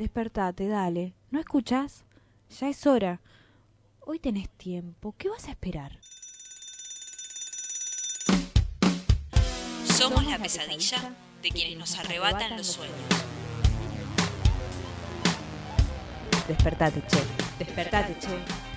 despertate, dale. ¿No escuchas? Ya es hora. Hoy tenés tiempo. ¿Qué vas a esperar? Somos la pesadilla de quienes nos arrebatan los sueños. Despertate, che. Despertate, che.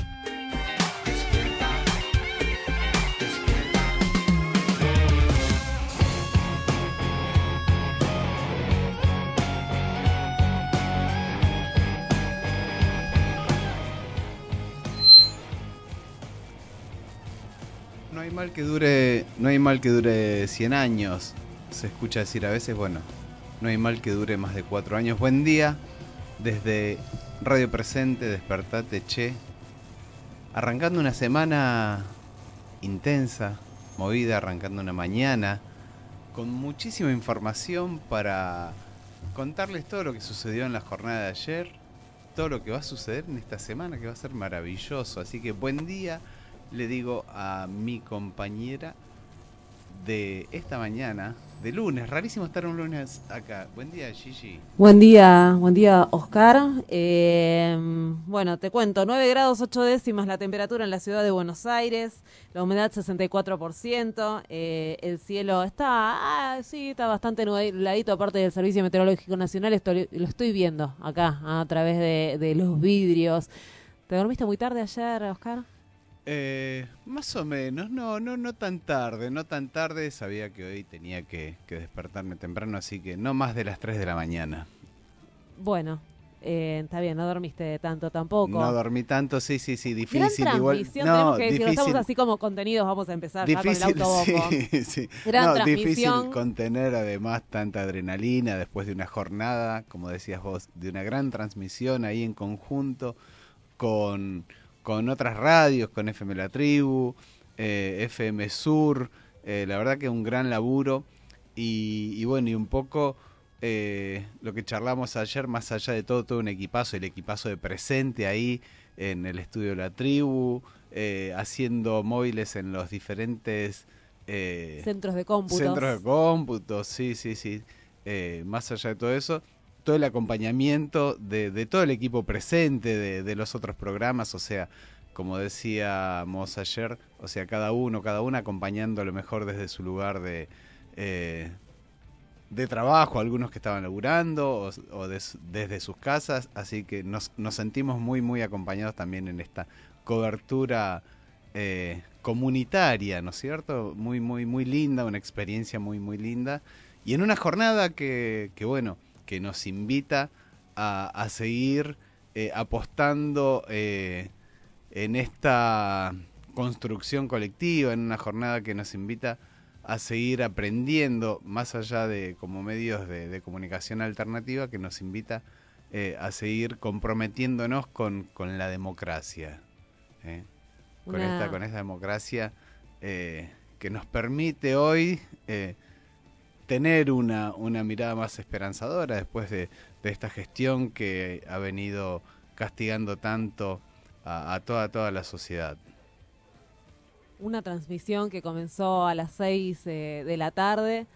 Mal que dure, no hay mal que dure 100 años. Se escucha decir a veces, bueno, no hay mal que dure más de 4 años. Buen día desde Radio Presente, Despertate Che. Arrancando una semana intensa, movida, arrancando una mañana con muchísima información para contarles todo lo que sucedió en la jornada de ayer, todo lo que va a suceder en esta semana que va a ser maravilloso. Así que buen día le digo a mi compañera de esta mañana, de lunes. Rarísimo estar un lunes acá. Buen día, Gigi. Buen día, buen día, Oscar. Eh, bueno, te cuento, 9 grados 8 décimas la temperatura en la ciudad de Buenos Aires, la humedad 64%, eh, el cielo está, ah, sí, está bastante nubladito, aparte del Servicio Meteorológico Nacional, lo estoy viendo acá a través de, de los vidrios. ¿Te dormiste muy tarde ayer, Oscar? Eh, más o menos, no, no, no tan tarde, no tan tarde. Sabía que hoy tenía que, que despertarme temprano, así que no más de las 3 de la mañana. Bueno, eh, está bien, no dormiste tanto tampoco. No dormí tanto, sí, sí, sí, difícil. Gran igual, transmisión, no, tenemos que decir, difícil, estamos así como contenidos, vamos a empezar ya difícil, con el autobombo. sí, sí. Gran No, transmisión. difícil contener además tanta adrenalina después de una jornada, como decías vos, de una gran transmisión ahí en conjunto con, con otras radios, con FM La Tribu, eh, FM Sur, eh, la verdad que un gran laburo y, y bueno, y un poco eh, lo que charlamos ayer, más allá de todo, todo un equipazo, el equipazo de presente ahí en el estudio de La Tribu, eh, haciendo móviles en los diferentes... eh, Centros de cómputos. Centros de cómputo, sí, sí, sí. Eh, más allá de todo eso, todo el acompañamiento de, todo el equipo presente de, los otros programas, o sea, como decíamos ayer, o sea, cada uno, cada una acompañando a lo mejor desde su lugar de, eh, de trabajo, algunos que estaban laburando o, o des- desde sus casas, así que nos, nos sentimos muy, muy acompañados también en esta cobertura eh, comunitaria, ¿no es cierto? Muy, muy, muy linda, una experiencia muy, muy linda. Y en una jornada que, que bueno, que nos invita a, a seguir eh, apostando eh, en esta construcción colectiva, en una jornada que nos invita a seguir aprendiendo, más allá de como medios de, de comunicación alternativa, que nos invita eh, a seguir comprometiéndonos con, con la democracia. ¿eh? Con, esta, con esta democracia eh, que nos permite hoy tener una, una mirada más esperanzadora después de, de esta gestión que ha venido castigando tanto a, toda, toda la sociedad. Una transmisión que comenzó a las 6 eh, de la tarde,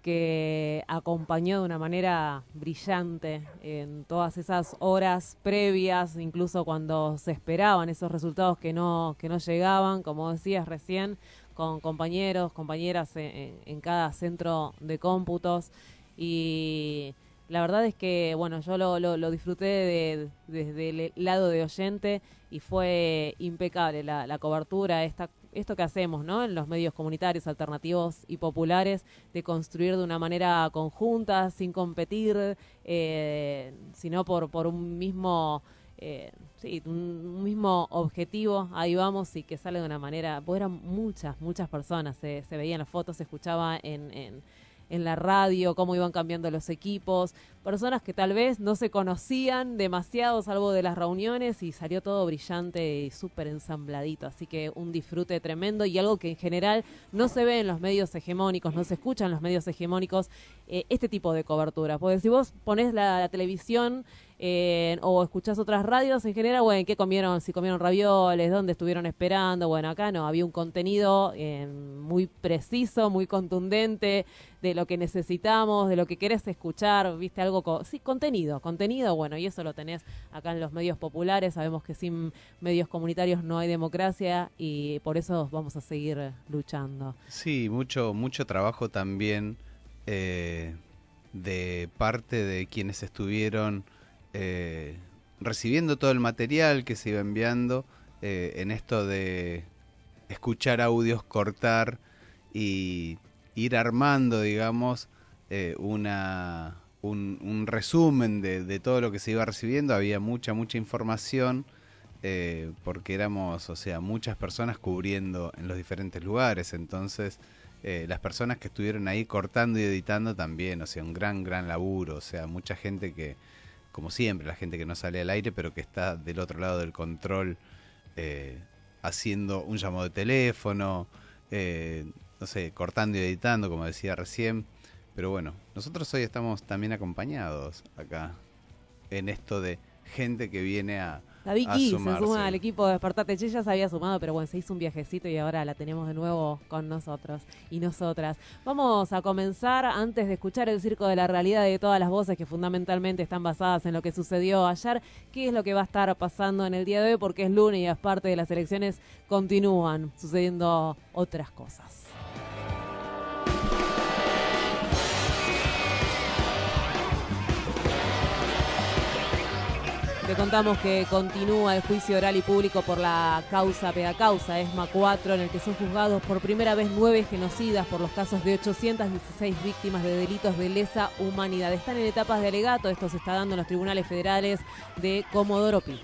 que acompañó de una manera brillante en todas esas horas previas, incluso cuando se esperaban esos resultados que no, que no llegaban, como decías recién, con compañeros, compañeras en, cada centro de cómputos. Y la verdad es que, bueno, yo lo, lo- lo disfruté de- desde el lado de oyente y fue impecable la, la cobertura, esta, esto que hacemos, ¿no? En los medios comunitarios, alternativos y populares, de construir de una manera conjunta, sin competir, eh, sino por, por un mismo... eh, sí, un, mismo objetivo, ahí vamos, y que sale de una manera, pues eran muchas, muchas personas, se, se veían las fotos, se escuchaba en, en, en la radio, cómo iban cambiando los equipos, personas que tal vez no se conocían demasiado, salvo de las reuniones, y salió todo brillante y súper ensambladito. Así que un disfrute tremendo y algo que en general no se ve en los medios hegemónicos, no se escucha en los medios hegemónicos, eh, este tipo de cobertura. Porque si vos ponés la, la televisión eh, o escuchás otras radios en general, bueno, ¿qué comieron? Si comieron ravioles, dónde estuvieron esperando. Bueno, acá no, había un contenido eh, muy preciso, muy contundente de lo que necesitamos, de lo que querés escuchar, viste algo, co- sí, contenido, contenido, bueno, y eso lo tenés acá en los medios populares, sabemos que sin medios comunitarios no hay democracia y por eso vamos a seguir luchando. Sí, mucho, mucho trabajo también eh, de parte de quienes estuvieron eh, recibiendo todo el material que se iba enviando eh, en esto de escuchar audios, cortar y ir armando, digamos, eh, una, un, resumen de, todo lo que se iba recibiendo. Había mucha, mucha información porque éramos, o sea, muchas personas cubriendo en los diferentes lugares. Entonces, las personas que estuvieron ahí cortando y editando también, o sea, un gran, gran laburo. O sea, mucha gente que, como siempre, la gente que no sale al aire, pero que está del otro lado del control eh, haciendo un llamado de teléfono, eh, no sé, cortando y editando, como decía recién. Pero bueno, nosotros hoy estamos también acompañados acá en esto de gente que viene a, La Vicky se suma al equipo de Despertate. Che, ya se había sumado, pero bueno, se hizo un viajecito y ahora la tenemos de nuevo con nosotros y nosotras. Vamos a comenzar antes de escuchar el circo de la realidad de todas las voces que fundamentalmente están basadas en lo que sucedió ayer. ¿Qué es lo que va a estar pasando en el día de hoy? Porque es lunes y es parte de las elecciones continúan sucediendo otras cosas. Le contamos que continúa el juicio oral y público por la causa peda causa ESMA 4, en el que son juzgados por primera vez nueve genocidas por los casos de 816 víctimas de delitos de lesa humanidad. Están en etapas de alegato, esto se está dando en los tribunales federales de Comodoro Pi.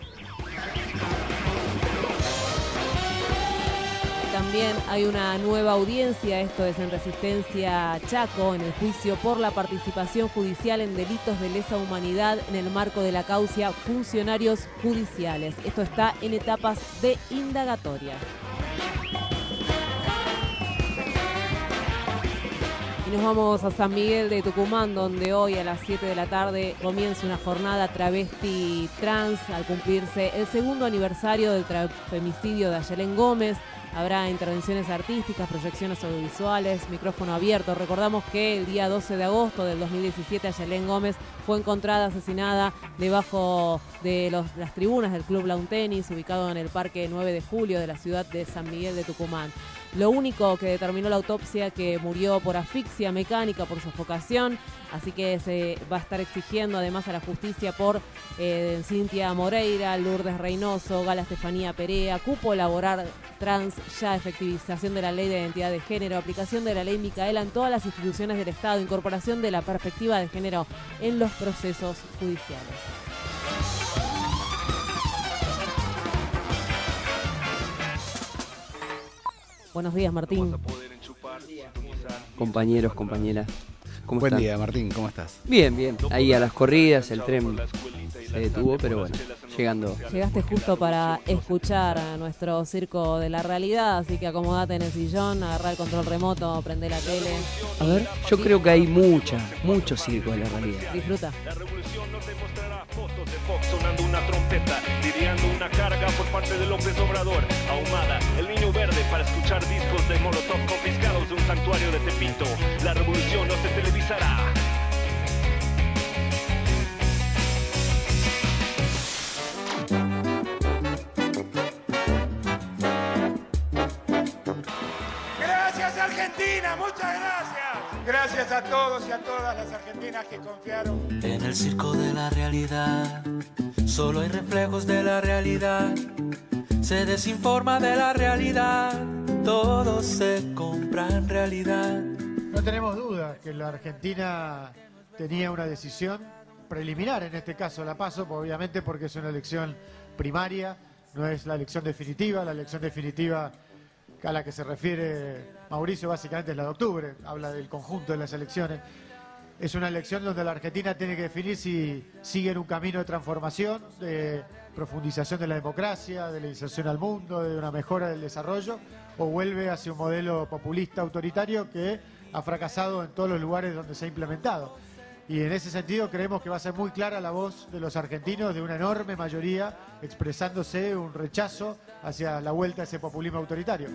También hay una nueva audiencia, esto es en Resistencia Chaco, en el juicio por la participación judicial en delitos de lesa humanidad en el marco de la causa funcionarios judiciales. Esto está en etapas de indagatoria. Nos vamos a San Miguel de Tucumán, donde hoy a las 7 de la tarde comienza una jornada travesti trans al cumplirse el segundo aniversario del femicidio de Ayelén Gómez. Habrá intervenciones artísticas, proyecciones audiovisuales, micrófono abierto. Recordamos que el día 12 de agosto del 2017 Ayelén Gómez fue encontrada asesinada debajo de las tribunas del Club Lawn Tennis, ubicado en el Parque 9 de Julio de la ciudad de San Miguel de Tucumán. Lo único que determinó la autopsia que murió por asfixia mecánica, por sofocación, así que se va a estar exigiendo además a la justicia por eh, Cintia Moreira, Lourdes Reynoso, Gala Estefanía Perea, cupo laborar trans, ya efectivización de la ley de identidad de género, aplicación de la ley Micaela en todas las instituciones del Estado, incorporación de la perspectiva de género en los procesos judiciales. Buenos días, Martín. compañeros, compañeras. ¿Cómo Buen están? día, Martín, ¿cómo estás? Bien, bien. Ahí a las corridas, el tren se detuvo, pero bueno, llegando. Llegaste justo para escuchar a nuestro circo de la realidad, así que acomodate en el sillón, agarra el control remoto, prende la tele, A ver, yo creo que hay mucha, mucho circo en la realidad. disfruta. Sonando una trompeta, lidiando una carga por parte de López Obrador, ahumada, el niño verde para escuchar discos de Molotov confiscados de un santuario de Tepito. La revolución no se televisará. Gracias Argentina, muchas gracias. Gracias a todos y a todas las argentinas que confiaron. En el circo de la realidad, solo hay reflejos de la realidad. Se desinforma de la realidad, todo se compra en realidad. No tenemos duda que la Argentina tenía una decisión preliminar, en este caso la paso, obviamente porque es una elección primaria, no es la elección definitiva, la elección definitiva a la que se refiere Mauricio básicamente es la de octubre, habla del conjunto de las elecciones. Es una elección donde la Argentina tiene que definir si sigue en un camino de transformación, de profundización de la democracia, de la inserción al mundo, de una mejora del desarrollo, o vuelve hacia un modelo populista autoritario que ha fracasado en todos los lugares donde se ha implementado. Y en ese sentido creemos que va a ser muy clara la voz de los argentinos, de una enorme mayoría, expresándose un rechazo hacia la vuelta a ese populismo autoritario.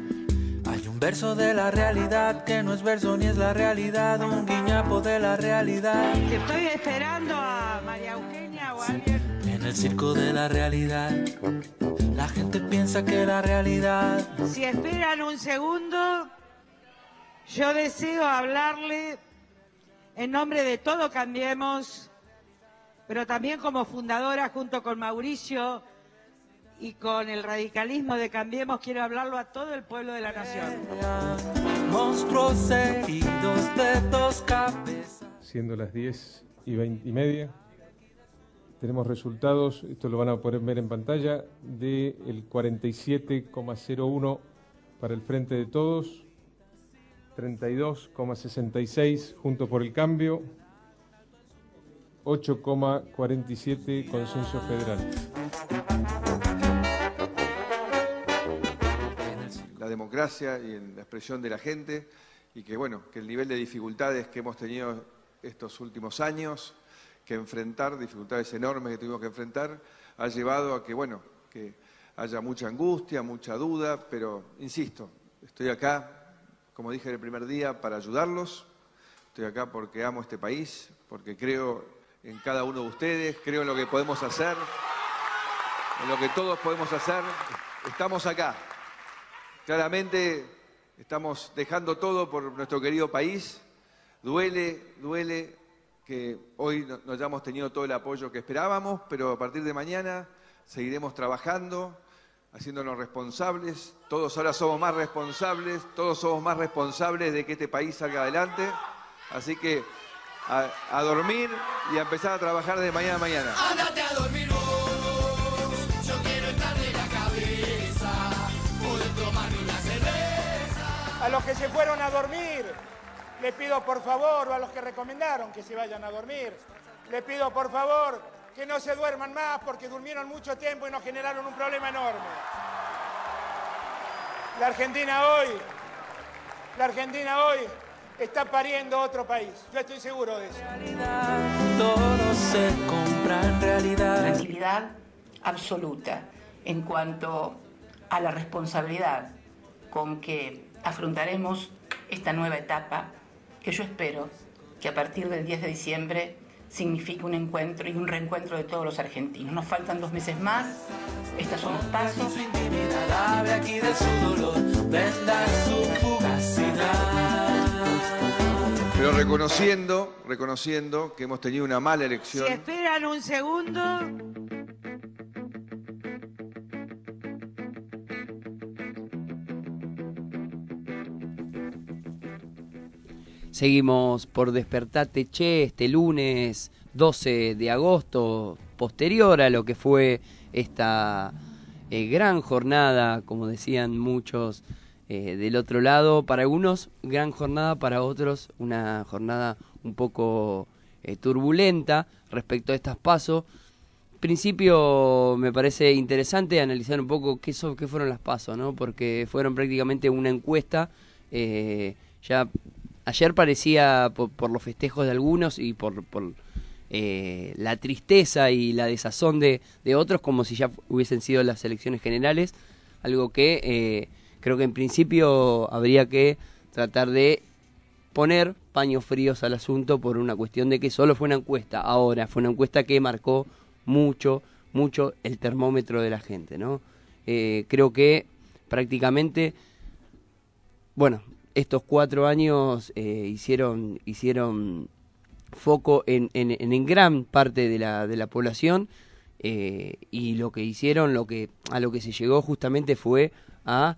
Hay un verso de la realidad que no es verso ni es la realidad, un guiñapo de la realidad. Estoy esperando a María Eugenia o a alguien. En el circo de la realidad, la gente piensa que la realidad. Si esperan un segundo, yo deseo hablarle en nombre de Todo Cambiemos, pero también como fundadora junto con Mauricio y con el radicalismo de Cambiemos, quiero hablarlo a todo el pueblo de la nación. Monstruos heridos de dos cabezas. Siendo las 10 y 20 y media, tenemos resultados, esto lo van a poder ver en pantalla, del 47,01 para el Frente de Todos, 32,66 junto por el cambio, 8,47 consenso federal. La democracia y en la expresión de la gente y que bueno, que el nivel de dificultades que hemos tenido estos últimos años, que enfrentar, dificultades enormes que tuvimos que enfrentar, ha llevado a que bueno, que haya mucha angustia, mucha duda, pero insisto, estoy acá, como dije el primer día, para ayudarlos, estoy acá porque amo este país, porque creo en cada uno de ustedes, creo en lo que podemos hacer, en lo que todos podemos hacer, estamos acá, Claramente estamos dejando todo por nuestro querido país. Duele, duele que hoy no, hayamos tenido todo el apoyo que esperábamos, pero a partir de mañana seguiremos trabajando, haciéndonos responsables. Todos ahora somos más responsables, todos somos más responsables de que este país salga adelante. Así que a, a dormir y a empezar a trabajar de mañana a mañana. A los que se fueron a dormir, les pido por favor, o a los que recomendaron que se vayan a dormir, les pido por favor que no se duerman más porque durmieron mucho tiempo y nos generaron un problema enorme. La Argentina hoy, la Argentina hoy está pariendo otro país. Yo estoy seguro de eso. Todo se compra en realidad. Tranquilidad absoluta en cuanto a la responsabilidad con que afrontaremos esta nueva etapa que yo espero que a partir del 10 de diciembre signifique un encuentro y un reencuentro de todos los argentinos. Nos faltan dos meses más, estos son los pasos. Aquí de su dolor, su. Pero reconociendo, reconociendo que hemos tenido una mala Si elección. esperan un segundo, Seguimos por Despertate Che este lunes 12 de agosto, posterior a lo que fue esta eh, gran jornada, como decían muchos eh, del otro lado. Para algunos, gran jornada, para otros, una jornada un poco eh, turbulenta respecto a estas pasos. Principio me parece interesante analizar un poco qué, son, qué fueron las pasos, ¿no? porque fueron prácticamente una encuesta. eh, ya ayer parecía por, por los festejos de algunos y por, por eh, la tristeza y la desazón de, de otros como si ya hubiesen sido las elecciones generales, algo que eh, creo que en principio habría que tratar de poner paños fríos al asunto por una cuestión de que solo fue una encuesta, ahora fue una encuesta que marcó mucho, mucho el termómetro de la gente, ¿no? Eh, creo que prácticamente, bueno, estos cuatro años eh, hicieron, hicieron foco en, en, en gran parte de la, de la población eh, y lo que hicieron, lo que, a lo que se llegó justamente fue a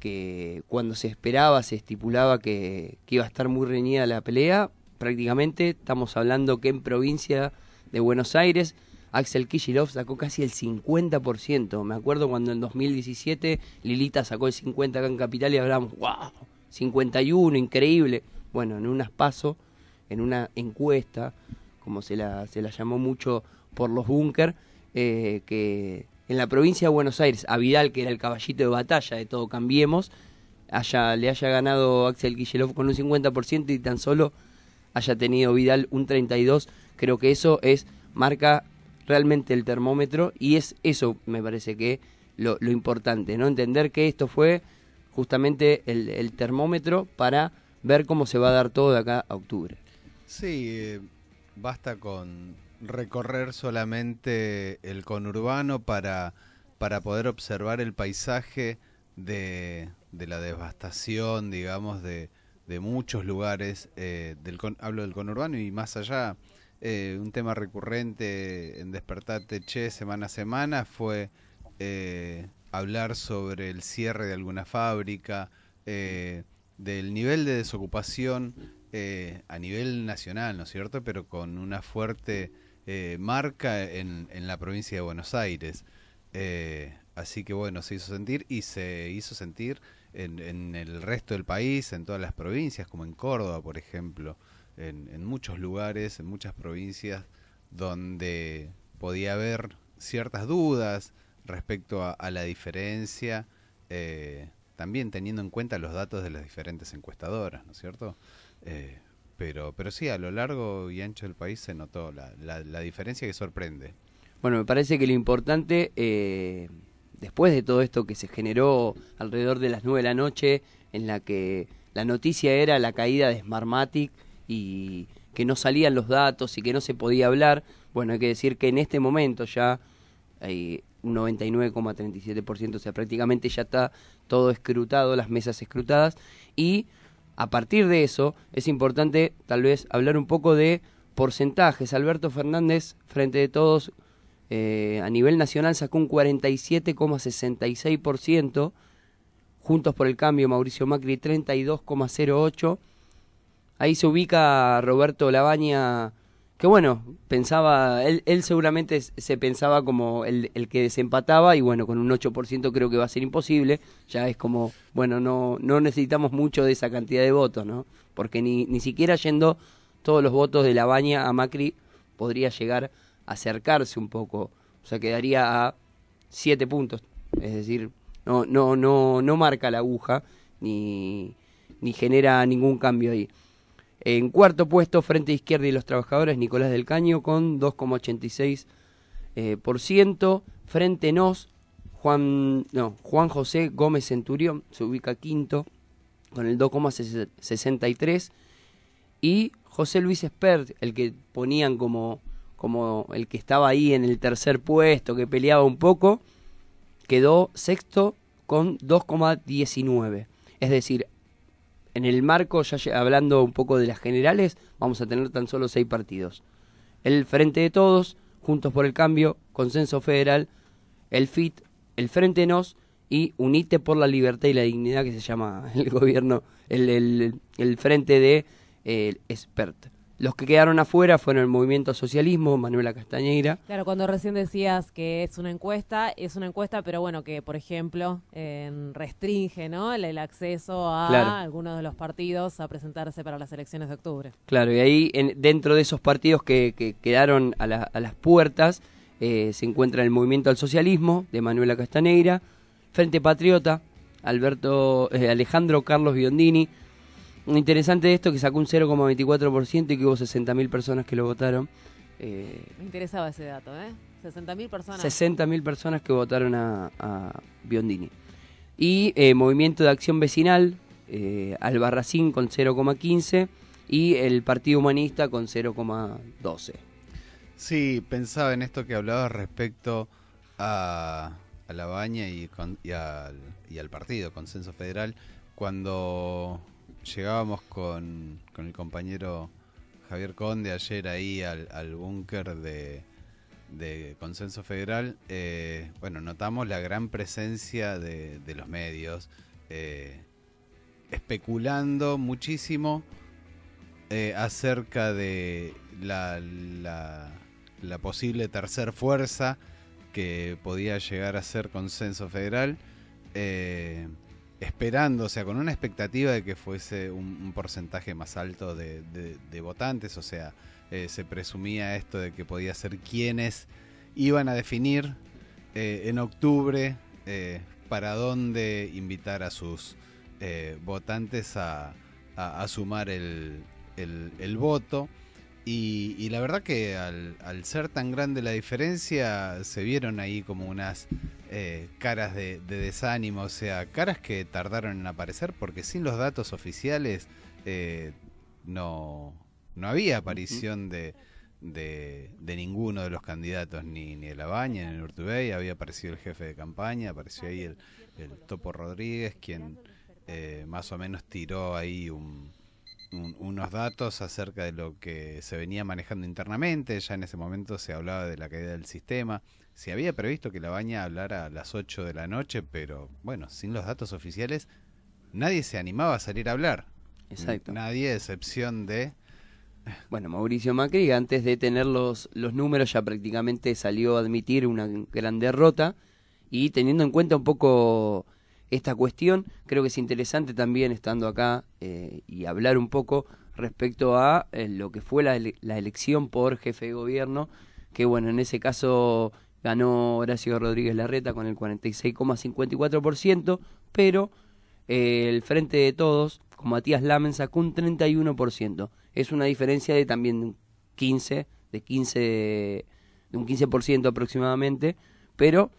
que cuando se esperaba, se estipulaba que, que iba a estar muy reñida la pelea, prácticamente estamos hablando que en provincia de Buenos Aires Axel Kicillof sacó casi el 50%. Me acuerdo cuando en 2017 Lilita sacó el 50% acá en Capital y hablábamos, wow, 51, increíble. Bueno, en unas pasos, en una encuesta, como se la, se la llamó mucho por los búnker, eh, que en la provincia de Buenos Aires, a Vidal, que era el caballito de batalla de todo Cambiemos, haya, le haya ganado Axel Kicillof con un 50% y tan solo haya tenido Vidal un 32, creo que eso es marca realmente el termómetro y es eso me parece que lo, lo importante, ¿no? Entender que esto fue justamente el, el termómetro para ver cómo se va a dar todo de acá a octubre. Sí, eh, basta con recorrer solamente el conurbano para, para poder observar el paisaje de, de la devastación, digamos, de, de muchos lugares, eh, del con- hablo del conurbano y más allá. Eh, un tema recurrente en Despertate Che semana a semana fue eh, hablar sobre el cierre de alguna fábrica, eh, del nivel de desocupación eh, a nivel nacional, ¿no es cierto? Pero con una fuerte eh, marca en, en la provincia de Buenos Aires. Eh, así que bueno, se hizo sentir y se hizo sentir en, en el resto del país, en todas las provincias, como en Córdoba, por ejemplo, en, en muchos lugares, en muchas provincias, donde podía haber ciertas dudas respecto a, la diferencia, eh, también teniendo en cuenta los datos de las diferentes encuestadoras, ¿no es cierto? Eh, pero, pero sí, a lo largo y ancho del país se notó la, la, la diferencia que sorprende. Bueno, me parece que lo importante, eh, después de todo esto que se generó alrededor de las 9 de la noche, en la que la noticia era la caída de Smartmatic y que no salían los datos y que no se podía hablar, bueno, hay que decir que en este momento ya hay un 99,37%, o sea, prácticamente ya está todo escrutado, las mesas escrutadas, y a partir de eso es importante tal vez hablar un poco de porcentajes. Alberto Fernández, frente de todos, eh, a nivel nacional sacó un 47,66%, Juntos por el Cambio, Mauricio Macri 32,08%, ahí se ubica Roberto Labaña, que bueno, pensaba, él, él seguramente se pensaba como el, el que desempataba y bueno, con un 8% creo que va a ser imposible, ya es como, bueno, no, no necesitamos mucho de esa cantidad de votos, ¿no? Porque ni, ni siquiera yendo todos los votos de Labaña a Macri podría llegar a acercarse un poco, o sea, quedaría a 7 puntos, es decir, no, no, no, no marca la aguja ni, ni genera ningún cambio ahí. En cuarto puesto, Frente Izquierda y los Trabajadores, Nicolás del Caño con 2,86%. eh, por ciento. Frente Nos, Juan, no, Juan José Gómez Centurión se ubica quinto con el 2,63%. Y José Luis Espert, el que ponían como, como el que estaba ahí en el tercer puesto, que peleaba un poco, quedó sexto con 2,19. Es decir, en el marco, ya hablando un poco de las generales, vamos a tener tan solo seis partidos. El Frente de Todos, Juntos por el Cambio, Consenso Federal, el FIT, el Frente Nos y Unite por la Libertad y la Dignidad, que se llama el gobierno, el, el, Frente de eh. Los que quedaron afuera fueron el Movimiento Socialismo, Manuela Castañeira, Claro, cuando recién decías que es una encuesta, es una encuesta, pero bueno, que por ejemplo en- restringe ¿no? el, el acceso a Claro. algunos de los partidos a presentarse para las elecciones de octubre. Claro, y ahí en- dentro de esos partidos que, que quedaron a, la- a las puertas eh, se encuentra el Movimiento al Socialismo de Manuela Castaneira, Frente Patriota, Alberto eh, Alejandro Carlos Biondini. Lo interesante de esto que sacó un 0,24% y que hubo 60.000 personas que lo votaron. Eh, Me interesaba ese dato, ¿eh? 60.000 personas. 60.000 personas que votaron a, a Biondini. Y eh, Movimiento de Acción Vecinal, eh, Albarracín con 0,15 y el Partido Humanista con 0,12. Sí, pensaba en esto que hablabas respecto a, a la baña y, con- y al, y al partido, Consenso Federal, cuando llegábamos con, con el compañero Javier Conde ayer ahí al, al búnker de, de Consenso Federal, eh, bueno, notamos la gran presencia de, de los medios, eh, especulando muchísimo eh, acerca de la, la, la posible tercer fuerza que podía llegar a ser consenso federal, esperando, o sea, con una expectativa de que fuese un, porcentaje más alto de, votantes, o sea, eh, se presumía esto de que podía ser quienes iban a definir eh, en octubre eh, para dónde invitar a sus votantes a, sumar el voto. Y, y la verdad que al, al ser tan grande la diferencia, se vieron ahí como unas eh, caras de, de desánimo, o sea, caras que tardaron en aparecer porque sin los datos oficiales eh, no, no había aparición de, de, ninguno de los candidatos, ni, ni de La Baña, ni de Urtubey, había aparecido el jefe de campaña, apareció ahí el, el Topo Rodríguez, quien eh, más o menos tiró ahí un, un- unos datos acerca de lo que se venía manejando internamente. Ya en ese momento se hablaba de la caída del sistema. Se había previsto que la baña hablara a las 8 de la noche, pero bueno, sin los datos oficiales, nadie se animaba a salir a hablar. Exacto. Nadie, a excepción de. Bueno, Mauricio Macri, antes de tener los, los números, ya prácticamente salió a admitir una gran derrota. Y teniendo en cuenta un poco esta cuestión, creo que es interesante también, estando acá, eh, y hablar un poco respecto a eh, lo que fue la, ele- la elección por jefe de gobierno, que bueno, en ese caso ganó Horacio Rodríguez Larreta con el 46,54%, pero eh, el Frente de Todos, con Matías Lamen, sacó un 31%. Es una diferencia de también de un 15, de 15, de un 15% aproximadamente, pero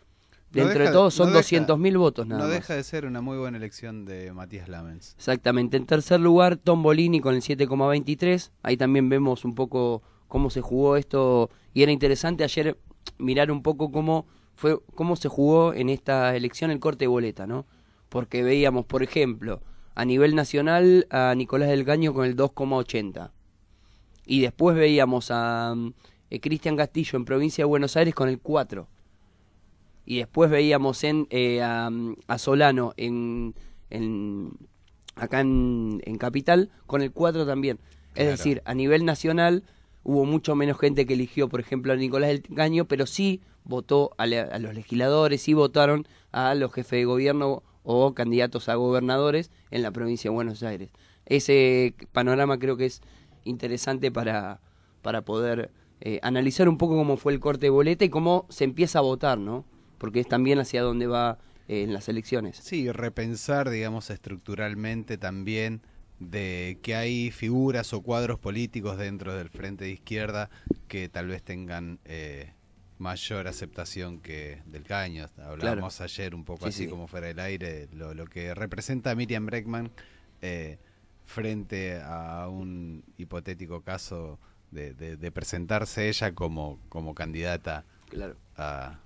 dentro deja- de todo son no deja- 200.000 votos nada No más. deja de ser una muy buena elección de Matías Lamens. Exactamente. En tercer lugar, Tom Bolini con el 7,23. Ahí también vemos un poco cómo se jugó esto. Y era interesante ayer mirar un poco cómo fue cómo se jugó en esta elección el corte de boleta, ¿no? Porque veíamos, por ejemplo, a nivel nacional a Nicolás del Caño con el 2,80. Y después veíamos a mm, eh, Cristian Castillo en provincia de Buenos Aires con el 4. Y después veíamos en, eh, a, a Solano en, en- acá en, en Capital con el 4 también. Es decir, a nivel nacional hubo mucho menos gente que eligió, por ejemplo, a Nicolás del Caño, pero sí votó a, a los legisladores, sí votaron a los jefes de gobierno o candidatos a gobernadores en la provincia de Buenos Aires. Ese panorama creo que es interesante para, para poder eh, analizar un poco cómo fue el corte de boleta y cómo se empieza a votar, ¿no? Porque es también hacia dónde va eh, en las elecciones. Sí, repensar, digamos, estructuralmente también de que hay figuras o cuadros políticos dentro del frente de izquierda que tal vez tengan eh, mayor aceptación que del caño. Hablábamos ayer un poco Sí, así sí. como fuera del aire, lo, lo que representa a Miriam Breckman eh, frente a un hipotético caso de, de- de presentarse ella como, como candidata Claro. a,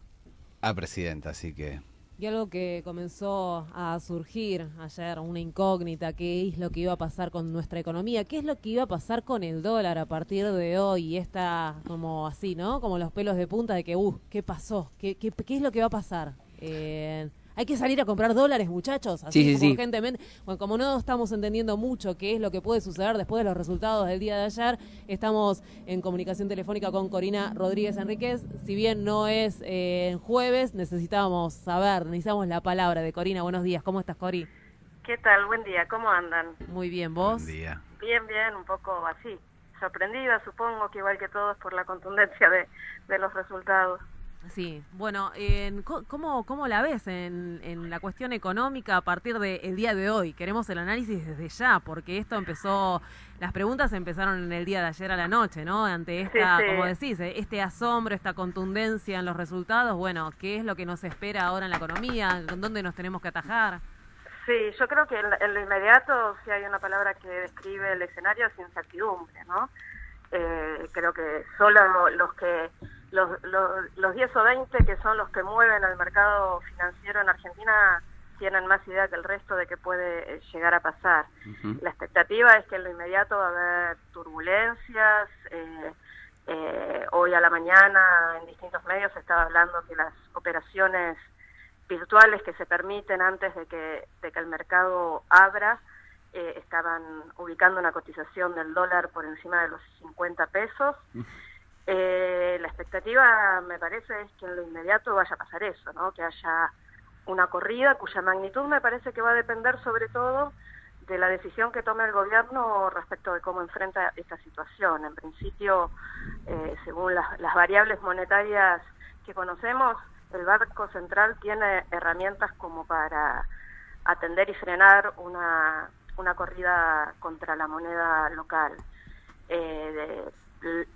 a presidenta. Así que Y algo que comenzó a surgir ayer, una incógnita, qué es lo que iba a pasar con nuestra economía, qué es lo que iba a pasar con el dólar a partir de hoy, y está como así, ¿no? Como los pelos de punta de que, uh, ¿qué pasó? ¿Qué, qué, qué es lo que va a pasar? Eh, hay que salir a comprar dólares, muchachos, así Sí, sí, como sí. urgentemente. Bueno, como no estamos entendiendo mucho qué es lo que puede suceder después de los resultados del día de ayer, estamos en comunicación telefónica con Corina Rodríguez Enríquez. Si bien no es eh, jueves, necesitábamos saber, necesitamos la palabra de Corina. Buenos días, ¿cómo estás, Cori? ¿Qué tal? Buen día, ¿cómo andan? Muy bien, ¿vos? día. Bien, bien, un poco así. Sorprendida, supongo que igual que todos por la contundencia de, de los resultados. Sí, bueno, en ¿cómo, ¿cómo la ves en, en la cuestión económica a partir del día de hoy? Queremos el análisis desde ya, porque esto empezó, las preguntas empezaron en el día de ayer a la noche, ¿no? Ante esta, Sí, sí. como decís, eh, este asombro, esta contundencia en los resultados, bueno, ¿qué es lo que nos espera ahora en la economía? ¿Con dónde nos tenemos que atajar? Sí, yo creo que en, en lo inmediato, si hay una palabra que describe el escenario, es incertidumbre, ¿no? Eh, creo que solo los que los, los, los 10 o 20 que son los que mueven al mercado financiero en Argentina tienen más idea que el resto de qué puede eh, llegar a pasar. La expectativa es que en lo inmediato va a haber turbulencias. eh, eh, hoy a la mañana en distintos medios se estaba hablando que las operaciones virtuales que se permiten antes de que, de que el mercado abra eh, estaban ubicando una cotización del dólar por encima de los 50 pesos. Eh, la expectativa, me parece, es que en lo inmediato vaya a pasar eso, ¿no? que haya una corrida cuya magnitud me parece que va a depender sobre todo de la decisión que tome el gobierno respecto de cómo enfrenta esta situación. En principio, eh, según las, las variables monetarias que conocemos, el Banco Central tiene herramientas como para atender y frenar una, una corrida contra la moneda local. Eh, de-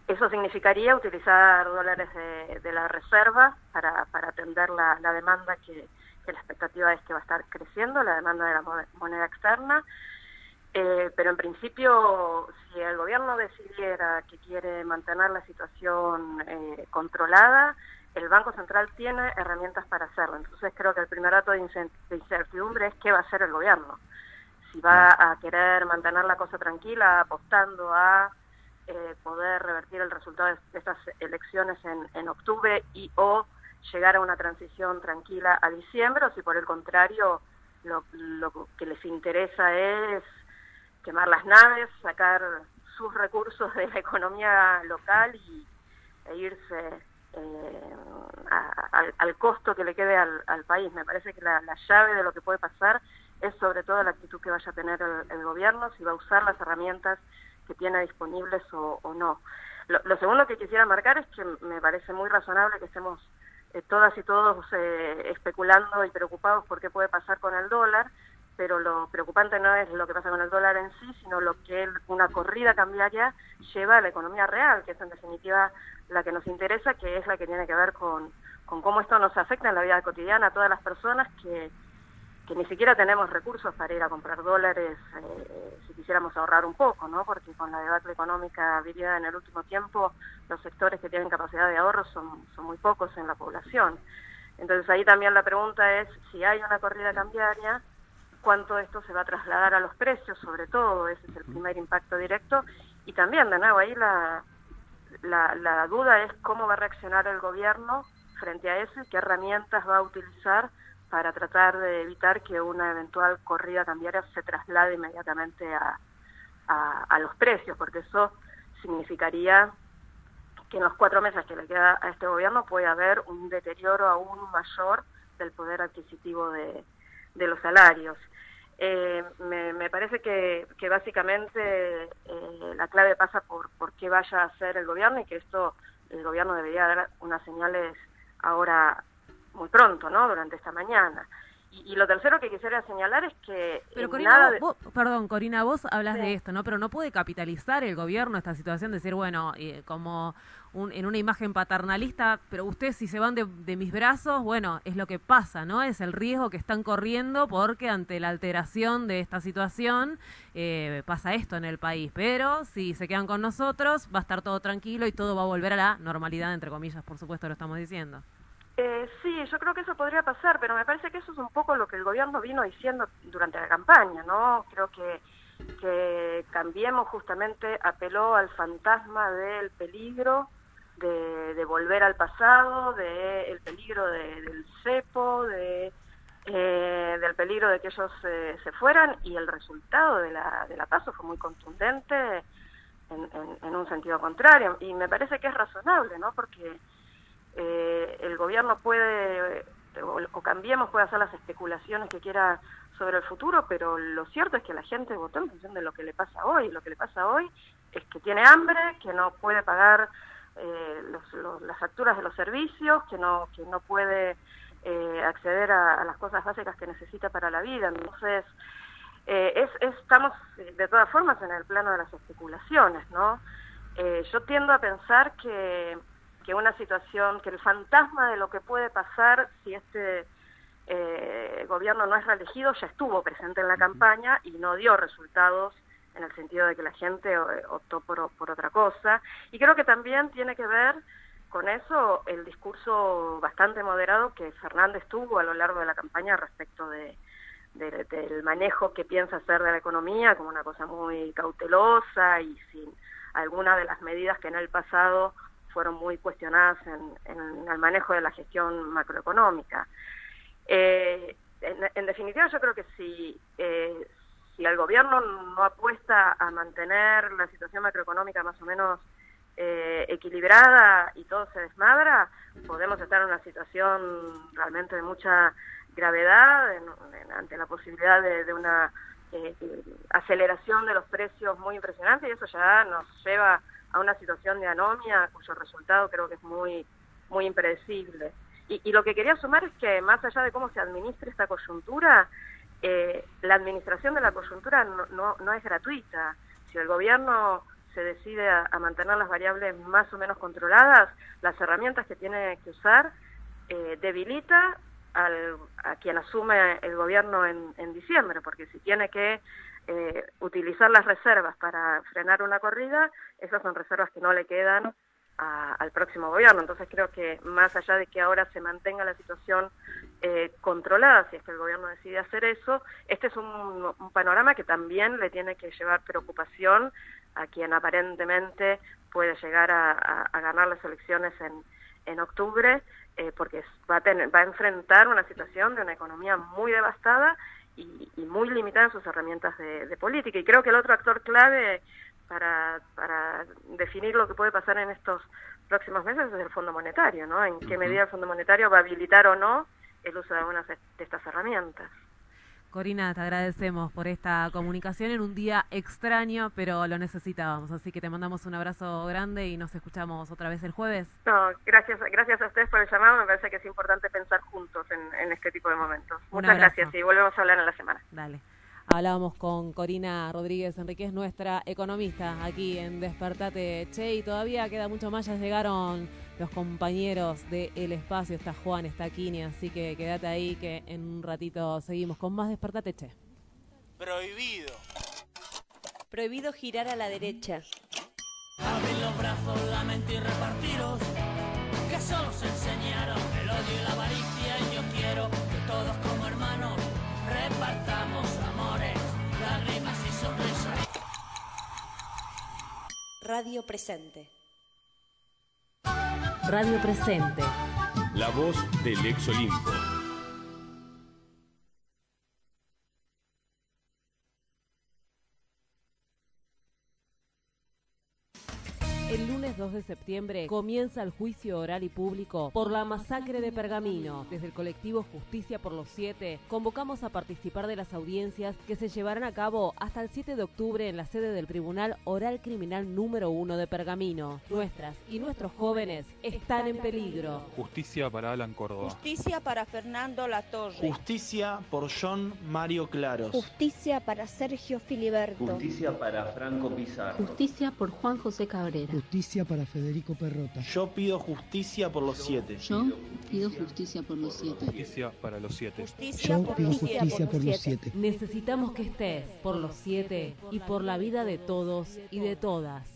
eso significaría utilizar dólares de, de la reserva para, para atender la, la demanda que, que la expectativa es que va a estar creciendo, la demanda de la mo- moneda externa. Eh, pero en principio, si el gobierno decidiera que quiere mantener la situación eh, controlada, el Banco Central tiene herramientas para hacerlo. Entonces creo que el primer dato de incertidumbre es qué va a hacer el gobierno. Si va a querer mantener la cosa tranquila, apostando a eh, poder revertir el resultado de estas elecciones en, en octubre y o llegar a una transición tranquila a diciembre, o si por el contrario lo, lo que les interesa es quemar las naves, sacar sus recursos de la economía local y, e irse eh, a- al, costo que le quede al, país. Me parece que la, la llave de lo que puede pasar es sobre todo la actitud que vaya a tener el gobierno, si va a usar las herramientas que tiene disponibles o, o no. Lo, lo segundo que quisiera marcar es que me parece muy razonable que estemos eh, todas y todos eh, especulando y preocupados por qué puede pasar con el dólar, pero lo preocupante no es lo que pasa con el dólar en sí, sino lo que una corrida cambiaria lleva a la economía real, que es en definitiva la que nos interesa, que es la que tiene que ver con, con cómo esto nos afecta en la vida cotidiana a todas las personas que, que ni siquiera tenemos recursos para ir a comprar dólares eh, si quisiéramos ahorrar un poco, ¿no? Porque con la debacle económica vivida en el último tiempo, los sectores que tienen capacidad de ahorro son, son muy pocos en la población. Entonces ahí también la pregunta es si hay una corrida cambiaria, cuánto esto se va a trasladar a los precios, sobre todo, ese es el primer impacto directo. Y también, de nuevo, ahí la, la, la duda es cómo va a reaccionar el gobierno frente a eso y qué herramientas va a utilizar para tratar de evitar que una eventual corrida cambiaria se traslade inmediatamente a, a, los precios, porque eso significaría que en los cuatro meses que le queda a este gobierno puede haber un deterioro aún mayor del poder adquisitivo de, de los salarios. Eh, me, parece que, que básicamente eh, la clave pasa por, por qué vaya a hacer el gobierno y que esto el gobierno debería dar unas señales ahora muy pronto, ¿no? Durante esta mañana. Y, y lo tercero que quisiera señalar es que Pero Corina, nada vos- de- vos- perdón, Corina, vos hablas Sí. de esto, ¿no? Pero no puede capitalizar el gobierno esta situación, decir, bueno, eh, como un- en una imagen paternalista, pero ustedes si se van de, de mis brazos, bueno, es lo que pasa, ¿no? Es el riesgo que están corriendo porque ante la alteración de esta situación eh, pasa esto en el país. Pero si se quedan con nosotros, va a estar todo tranquilo y todo va a volver a la normalidad, entre comillas, por supuesto, lo estamos diciendo. Eh, sí, yo creo que eso podría pasar, pero me parece que eso es un poco lo que el gobierno vino diciendo durante la campaña, ¿no? Creo que, que Cambiemos justamente apeló al fantasma del peligro de, de volver al pasado, del peligro de- del cepo, de, eh, del peligro de que ellos eh, se fueran y el resultado de la, de la paso fue muy contundente en, en- en un sentido contrario y me parece que es razonable, ¿no? Porque eh, el gobierno puede, o, o Cambiemos puede hacer las especulaciones que quiera sobre el futuro, pero lo cierto es que la gente votó en función de lo que le pasa hoy. Lo que le pasa hoy es que tiene hambre, que no puede pagar eh, los- los- las facturas de los servicios, que no, que no puede eh, acceder a, las cosas básicas que necesita para la vida. Entonces, eh, es, es- estamos eh, de todas formas en el plano de las especulaciones, ¿no? Eh, yo tiendo a pensar que, que una situación, que el fantasma de lo que puede pasar si este eh, gobierno no es reelegido ya estuvo presente en la campaña y no dio resultados en el sentido de que la gente eh, optó por, por otra cosa. Y creo que también tiene que ver con eso el discurso bastante moderado que Fernández tuvo a lo largo de la campaña respecto de, de- del manejo que piensa hacer de la economía como una cosa muy cautelosa y sin algunas de las medidas que en el pasado fueron muy cuestionadas en, en el manejo de la gestión macroeconómica. Eh, en, definitiva, yo creo que si, eh, si el gobierno no apuesta a mantener la situación macroeconómica más o menos eh, equilibrada y todo se desmadra, podemos estar en una situación realmente de mucha gravedad en- ante la posibilidad de, de una eh, aceleración de los precios muy impresionante y eso ya nos lleva a una situación de anomia cuyo resultado creo que es muy muy impredecible. Y, y lo que quería sumar es que más allá de cómo se administre esta coyuntura, eh, la administración de la coyuntura no, no, no es gratuita. Si el gobierno se decide a, a mantener las variables más o menos controladas, las herramientas que tiene que usar eh, debilita al, a quien asume el gobierno en, en diciembre, porque si tiene que eh, utilizar las reservas para frenar una corrida, esas son reservas que no le quedan a- al próximo gobierno. Entonces creo que más allá de que ahora se mantenga la situación eh, controlada, si es que el gobierno decide hacer eso, este es un, un panorama que también le tiene que llevar preocupación a quien aparentemente puede llegar a, ganar las elecciones en, en octubre, eh, porque va a, tener, va a enfrentar una situación de una economía muy devastada y, y muy limitada en sus herramientas de, de política. Y creo que el otro actor clave para, para definir lo que puede pasar en estos próximos meses es el Fondo Monetario, ¿no? En qué medida el Fondo Monetario va a habilitar o no el uso de algunas de estas herramientas. Corina, te agradecemos por esta comunicación en un día extraño, pero lo necesitábamos. Así que te mandamos un abrazo grande y nos escuchamos otra vez el jueves. No, gracias, gracias a ustedes por el llamado. Me parece que es importante pensar juntos en, en este tipo de momentos. Un Muchas abrazo. gracias y volvemos a hablar en la semana. Dale. Hablábamos con Corina Rodríguez Enríquez, nuestra economista aquí en Despertate Che, y todavía queda mucho más. Ya llegaron los compañeros de El Espacio, está Juan, está Kini, así que quédate ahí que en un ratito seguimos con más Despertate Che. Prohibido. Prohibido girar a la derecha. Abrir los brazos, la mente y repartiros. Que solo se enseñaron el odio y la avaricia. Y yo quiero que todos como hermanos repartamos amores, lágrimas y sonrisas. Radio presente. Radio Presente. La voz del ex Olimpo. Lunes 2 de septiembre comienza el juicio oral y público por la masacre de Pergamino. Desde el colectivo Justicia por los Siete convocamos a participar de las audiencias que se llevarán a cabo hasta el 7 de octubre en la sede del Tribunal Oral Criminal número 1 de Pergamino. Nuestras y nuestros jóvenes están en peligro. Justicia para Alan Córdoba. Justicia para Fernando Latorre. Justicia por John Mario Claros. Justicia para Sergio Filiberto. Justicia para Franco Pizarro. Justicia por Juan José Cabrera. Justicia para Federico Perrota. Yo pido justicia por los siete. Yo pido justicia por los siete. Justicia para los siete. Yo pido justicia por los siete. Necesitamos que estés por los siete y por la vida de todos y de todas.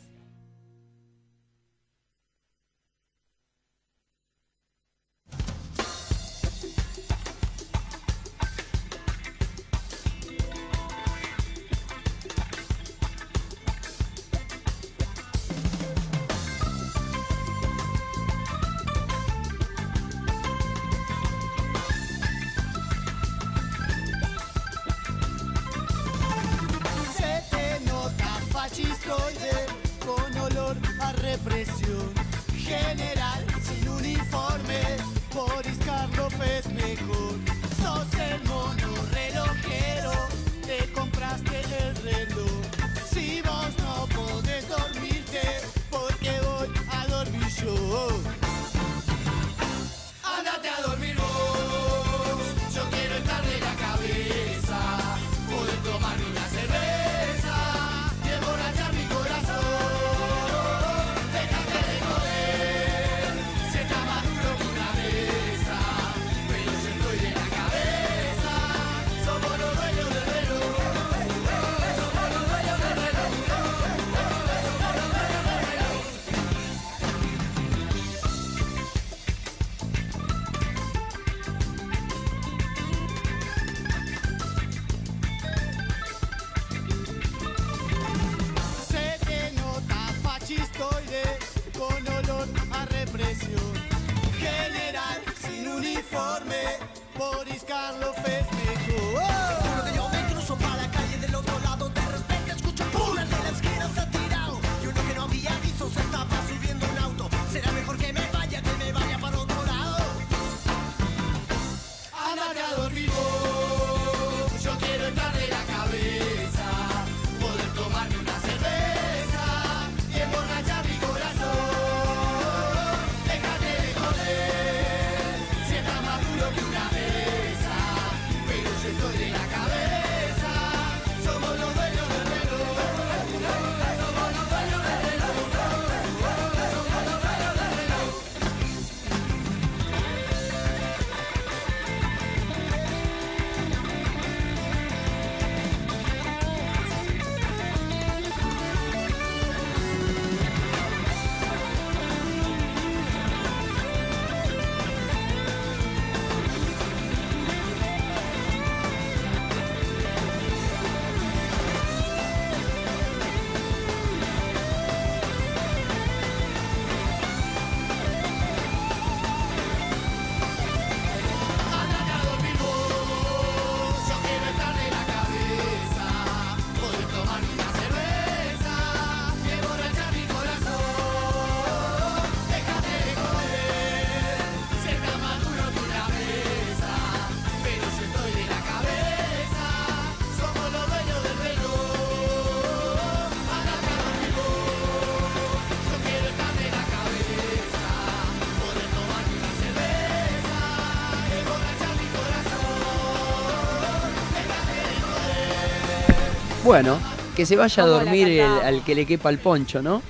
Bueno, que se vaya a ¿Cómo la dormir el- al que le quepa el poncho, ¿no?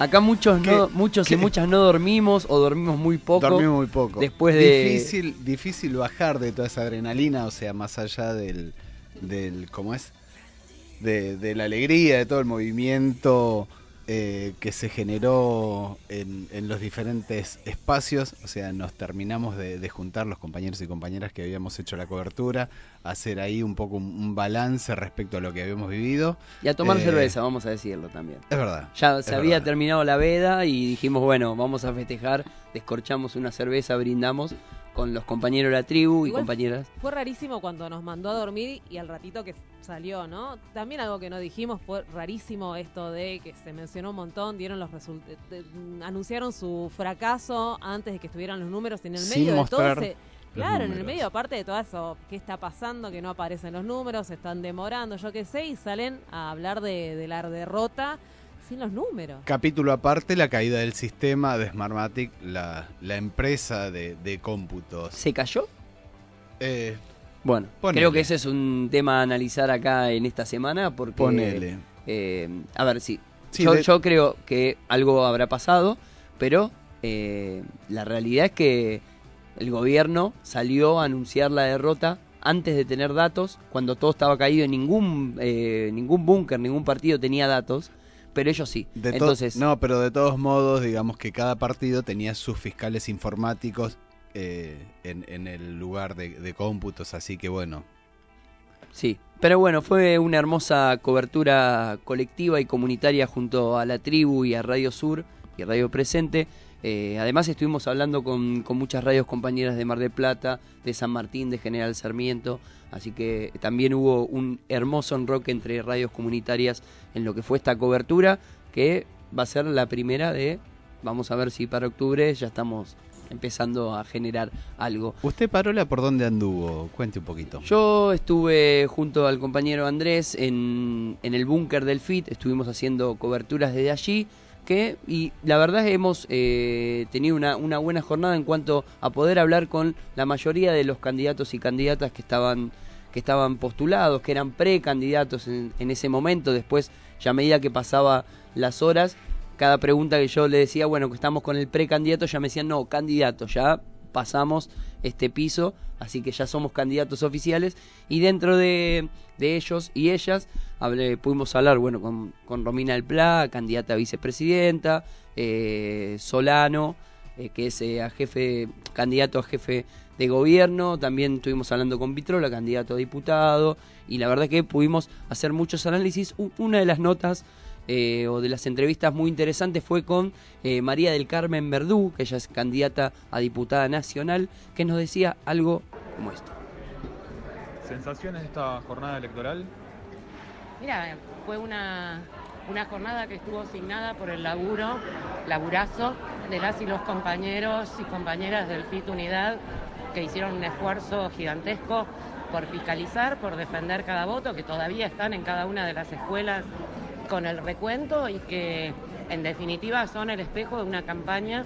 Acá muchos, no, muchos y muchas no dormimos o dormimos muy poco. Dormimos muy poco. Después de... Difícil, difícil bajar de toda esa adrenalina, o sea, más allá del, del ¿cómo es? De, de la alegría, de todo el movimiento eh, que se generó en, en los diferentes espacios, o sea, nos terminamos de, de juntar los compañeros y compañeras que habíamos hecho la cobertura, hacer ahí un poco un, un balance respecto a lo que habíamos vivido. Y a tomar Eh, cerveza, vamos a decirlo también. Es verdad. Ya se había verdad. terminado la veda y dijimos, bueno, vamos a festejar, descorchamos una cerveza, brindamos con los compañeros de la tribu y Igual compañeras. Fue rarísimo cuando nos mandó a dormir y al ratito que salió, ¿no? También algo que no dijimos fue rarísimo esto de que se mencionó un montón, dieron los resultados, anunciaron su fracaso antes de que estuvieran los números y en el Sin medio de todo mostrar se- los Claro, en el medio, aparte de todo eso, ¿qué está pasando? Que no aparecen los números, se están demorando, yo qué sé, y salen a hablar de, de la derrota sin los números. Capítulo aparte, la caída del sistema de Smartmatic, la, la empresa de, de cómputos. ¿Se cayó? Eh, Bueno, Ponele. creo que ese es un tema a analizar acá en esta semana porque... Ponele. eh, a ver, sí. Sí, yo, de- yo creo que algo habrá pasado, pero eh, la realidad es que el gobierno salió a anunciar la derrota antes de tener datos, cuando todo estaba caído, ningún, eh, ningún búnker, ningún partido tenía datos, pero ellos sí. de Entonces, no, pero de todos modos, digamos que cada partido tenía sus fiscales informáticos eh, en, en el lugar de, de cómputos, así que bueno. Sí, pero bueno, fue una hermosa cobertura colectiva y comunitaria junto a la tribu y a Radio Sur y a Radio Presente. Eh, además estuvimos hablando con, con muchas radios compañeras de Mar del Plata, de San Martín, de General Sarmiento, así que también hubo un hermoso enroque entre radios comunitarias en lo que fue esta cobertura, que va a ser la primera de, vamos a ver si para octubre ya estamos empezando a generar algo. ¿Usted, Parola, por dónde anduvo? Cuente un poquito. Yo estuve junto al compañero Andrés en, en el búnker del FIT, estuvimos haciendo coberturas desde allí, y la verdad hemos eh, tenido una, una buena jornada en cuanto a poder hablar con la mayoría de los candidatos y candidatas que estaban que estaban postulados, que eran precandidatos en, en ese momento, después ya a medida que pasaba las horas, cada pregunta que yo le decía, bueno, que estamos con el precandidato, ya me decían, no, candidato, ya pasamos este piso, así que ya somos candidatos oficiales. Y dentro de, de ellos y ellas pudimos hablar bueno con, con Romina del Pla, candidata a vicepresidenta, eh, Solano, eh, que es eh, a jefe, candidato a jefe de gobierno, también estuvimos hablando con Vitrola, candidato a diputado, y la verdad que pudimos hacer muchos análisis. Una de las notas eh, o de las entrevistas muy interesantes fue con eh, María del Carmen Verdú, que ella es candidata a diputada nacional, que nos decía algo como esto. ¿Sensaciones de esta jornada electoral? Mira, fue una, una jornada que estuvo asignada por el laburo, laburazo de las y los compañeros y compañeras del FIT Unidad que hicieron un esfuerzo gigantesco por fiscalizar, por defender cada voto, que todavía están en cada una de las escuelas con el recuento y que en definitiva son el espejo de una campaña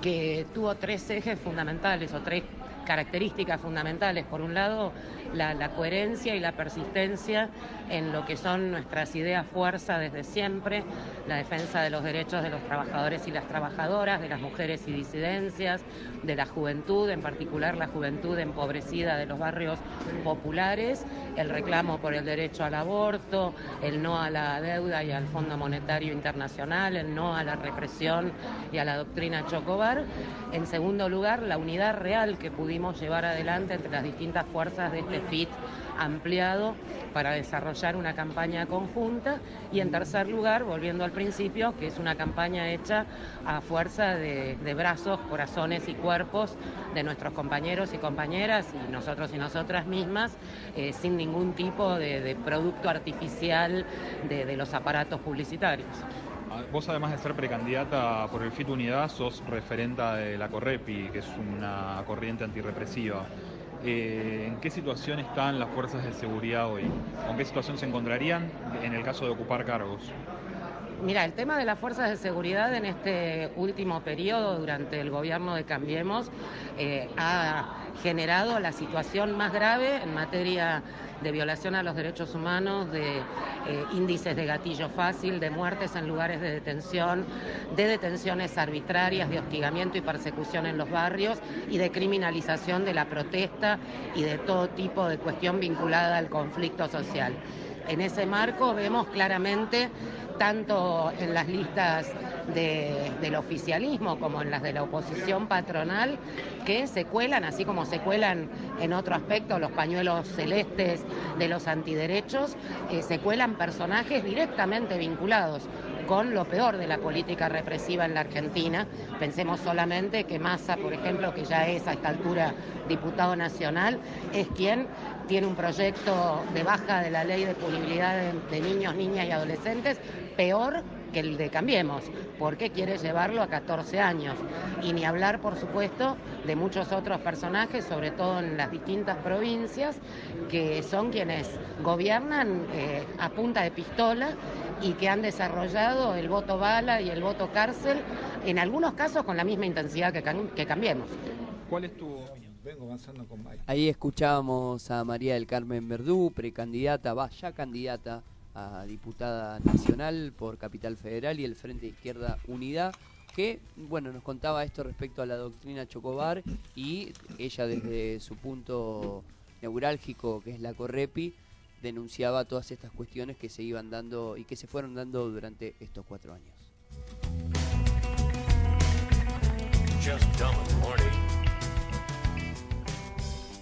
que tuvo tres ejes fundamentales o tres características fundamentales. Por un lado, la, la coherencia y la persistencia en lo que son nuestras ideas fuerza desde siempre, la defensa de los derechos de los trabajadores y las trabajadoras, de las mujeres y disidencias, de la juventud, en particular la juventud empobrecida de los barrios populares, el reclamo por el derecho al aborto, el no a la deuda y al Fondo Monetario Internacional, el no a la represión y a la doctrina Chocobar. En segundo lugar, la unidad real que pudimos llevar adelante entre las distintas fuerzas de este FIT ampliado para desarrollar una campaña conjunta y en tercer lugar, volviendo al principio, que es una campaña hecha a fuerza de, brazos, corazones y cuerpos de nuestros compañeros y compañeras y nosotros y nosotras mismas, eh, sin ningún tipo de, de producto artificial de, de los aparatos publicitarios. Ah, Vos además de ser precandidata por el FIT Unidad, sos referenta de la Correpi, que es una corriente antirrepresiva. Eh, ¿En qué situación están las fuerzas de seguridad hoy? ¿Con qué situación se encontrarían en el caso de ocupar cargos? Mira, el tema de las fuerzas de seguridad en este último periodo, durante el gobierno de Cambiemos, eh, ha generado la situación más grave en materia de violación a los derechos humanos, de eh, índices de gatillo fácil, de muertes en lugares de detención, de detenciones arbitrarias, de hostigamiento y persecución en los barrios y de criminalización de la protesta y de todo tipo de cuestión vinculada al conflicto social. En ese marco vemos claramente, tanto en las listas de- del oficialismo como en las de la oposición patronal, que se cuelan, así como se cuelan en otro aspecto los pañuelos celestes de los antiderechos, eh, se cuelan personajes directamente vinculados con lo peor de la política represiva en la Argentina. Pensemos solamente que Massa, por ejemplo, que ya es a esta altura diputado nacional, es quien tiene un proyecto de baja de la ley de punibilidad de, de niños, niñas y adolescentes peor que el de Cambiemos, porque quiere llevarlo a 14 años. Y ni hablar, por supuesto, de muchos otros personajes, sobre todo en las distintas provincias, que son quienes gobiernan eh, a punta de pistola y que han desarrollado el voto bala y el voto cárcel, en algunos casos con la misma intensidad que, Cam- que Cambiemos. ¿Cuál es tu opinión? Vengo avanzando con Mike. Ahí escuchábamos a María del Carmen Verdú, precandidata, va ya candidata a diputada nacional por Capital Federal y el Frente Izquierda Unidad, que bueno nos contaba esto respecto a la doctrina Chocobar y ella desde su punto neurálgico, que es la Correpi, denunciaba todas estas cuestiones que se iban dando y que se fueron dando durante estos cuatro años. Just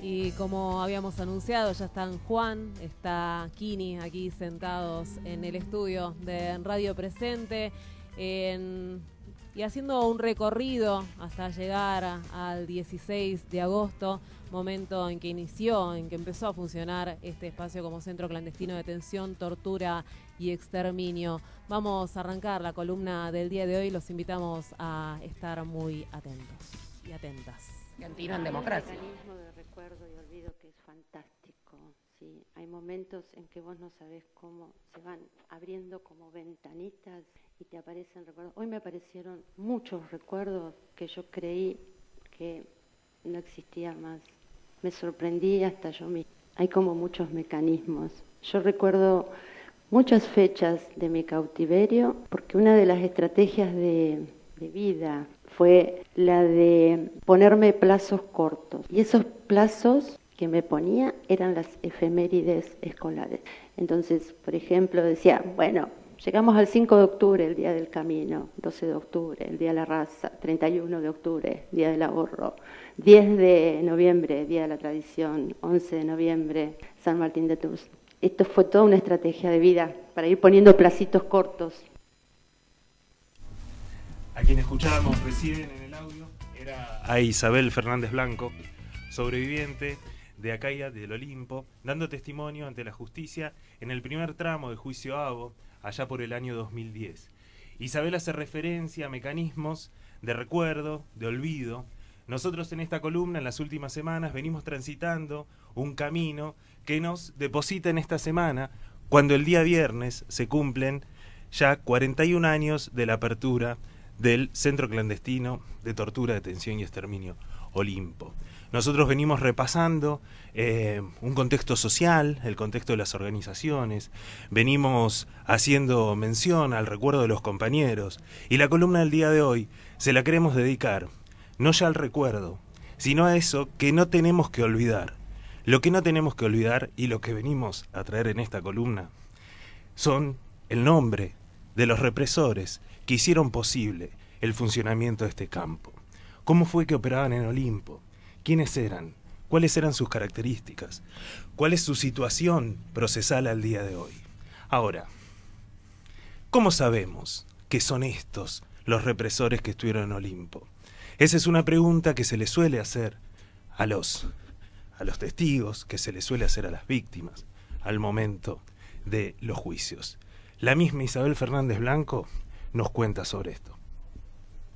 Y como habíamos anunciado, ya están Juan, está Kini aquí sentados en el estudio de Radio Presente en- y haciendo un recorrido hasta llegar al 16 de agosto, momento en que inició, en que empezó a funcionar este espacio como centro clandestino de detención, tortura y exterminio. Vamos a arrancar la columna del día de hoy, los invitamos a estar muy atentos y atentas. Argentino en democracia. Recuerdo y olvido que es fantástico. ¿sí? Hay momentos en que vos no sabés cómo se van abriendo como ventanitas y te aparecen recuerdos. Hoy me aparecieron muchos recuerdos que yo creí que no existían más. Me sorprendí hasta yo misma. Hay como muchos mecanismos. Yo recuerdo muchas fechas de mi cautiverio porque una de las estrategias de, de vida fue la de ponerme plazos cortos. Y esos plazos que me ponía eran las efemérides escolares. Entonces, por ejemplo, decía, bueno, llegamos al 5 de octubre, el Día del Camino, 12 de octubre, el Día de la Raza, 31 de octubre, Día del Ahorro, 10 de noviembre, Día de la Tradición, 11 de noviembre, San Martín de Tours. Esto fue toda una estrategia de vida para ir poniendo placitos cortos. A quien escuchábamos recién en el audio era a Isabel Fernández Blanco, sobreviviente de Acaya del Olimpo, dando testimonio ante la justicia en el primer tramo de juicio Avo, allá por el año 2010. Isabel hace referencia a mecanismos de recuerdo, de olvido. Nosotros en esta columna, en las últimas semanas, venimos transitando un camino que nos deposita en esta semana, cuando el día viernes se cumplen ya 41 años de la apertura del Centro Clandestino de Tortura, Detención y Exterminio Olimpo. Nosotros venimos repasando eh, un contexto social, el contexto de las organizaciones, venimos haciendo mención al recuerdo de los compañeros y la columna del día de hoy se la queremos dedicar no ya al recuerdo, sino a eso que no tenemos que olvidar. Lo que no tenemos que olvidar y lo que venimos a traer en esta columna son el nombre de los represores que hicieron posible el funcionamiento de este campo. ¿Cómo fue que operaban en Olimpo? ¿Quiénes eran? ¿Cuáles eran sus características? ¿Cuál es su situación procesal al día de hoy? Ahora, ¿cómo sabemos que son estos los represores que estuvieron en Olimpo? Esa es una pregunta que se le suele hacer a los, a los testigos, que se le suele hacer a las víctimas al momento de los juicios. La misma Isabel Fernández Blanco nos cuenta sobre esto.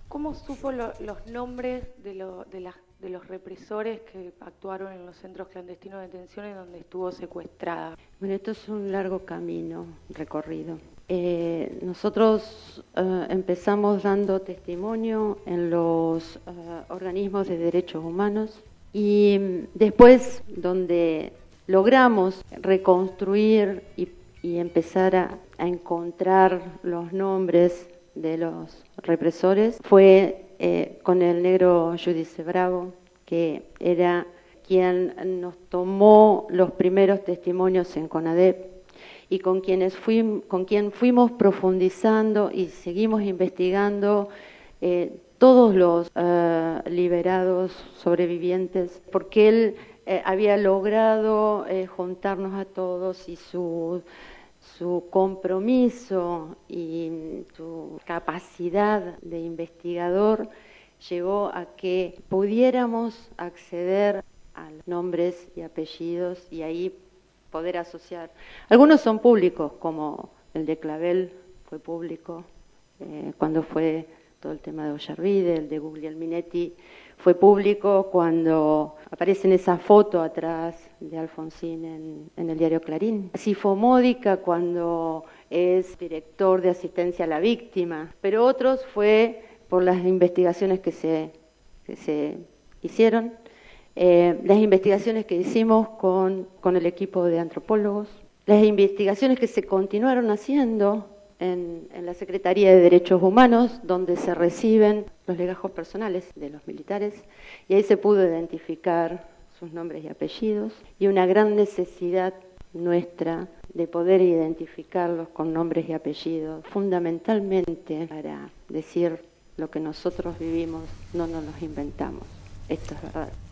¿Cómo supo lo- los nombres de, lo- de las de los represores que actuaron en los centros clandestinos de detención en donde estuvo secuestrada. Bueno, esto es un largo camino recorrido. Eh, nosotros eh, empezamos dando testimonio en los eh, organismos de derechos humanos y mm, después donde logramos reconstruir y, y empezar a, a encontrar los nombres de los represores fue eh, con el negro Judice Bravo, que era quien nos tomó los primeros testimonios en CONADEP y con quienes con quien fuimos profundizando y seguimos investigando eh, todos los eh, liberados sobrevivientes, porque él había logrado juntarnos a todos y su, su compromiso y su capacidad de investigador llevó a que pudiéramos acceder a nombres y apellidos y ahí poder asociar. Algunos son públicos, como el de Clavel fue público, eh, cuando fue todo el tema de Ollarvide, el de Guglielminetti fue público cuando aparece en esa foto atrás de Alfonsín en, el diario Clarín. Sifo Módica cuando es director de asistencia a la víctima, pero otros fue por las investigaciones que se, que se hicieron, eh, las investigaciones que hicimos con, con el equipo de antropólogos, las investigaciones que se continuaron haciendo en, en la Secretaría de Derechos Humanos, donde se reciben los legajos personales de los militares, y ahí se pudo identificar sus nombres y apellidos, y una gran necesidad nuestra de poder identificarlos con nombres y apellidos, fundamentalmente para decir lo que nosotros vivimos, no nos los inventamos. Esto es verdad.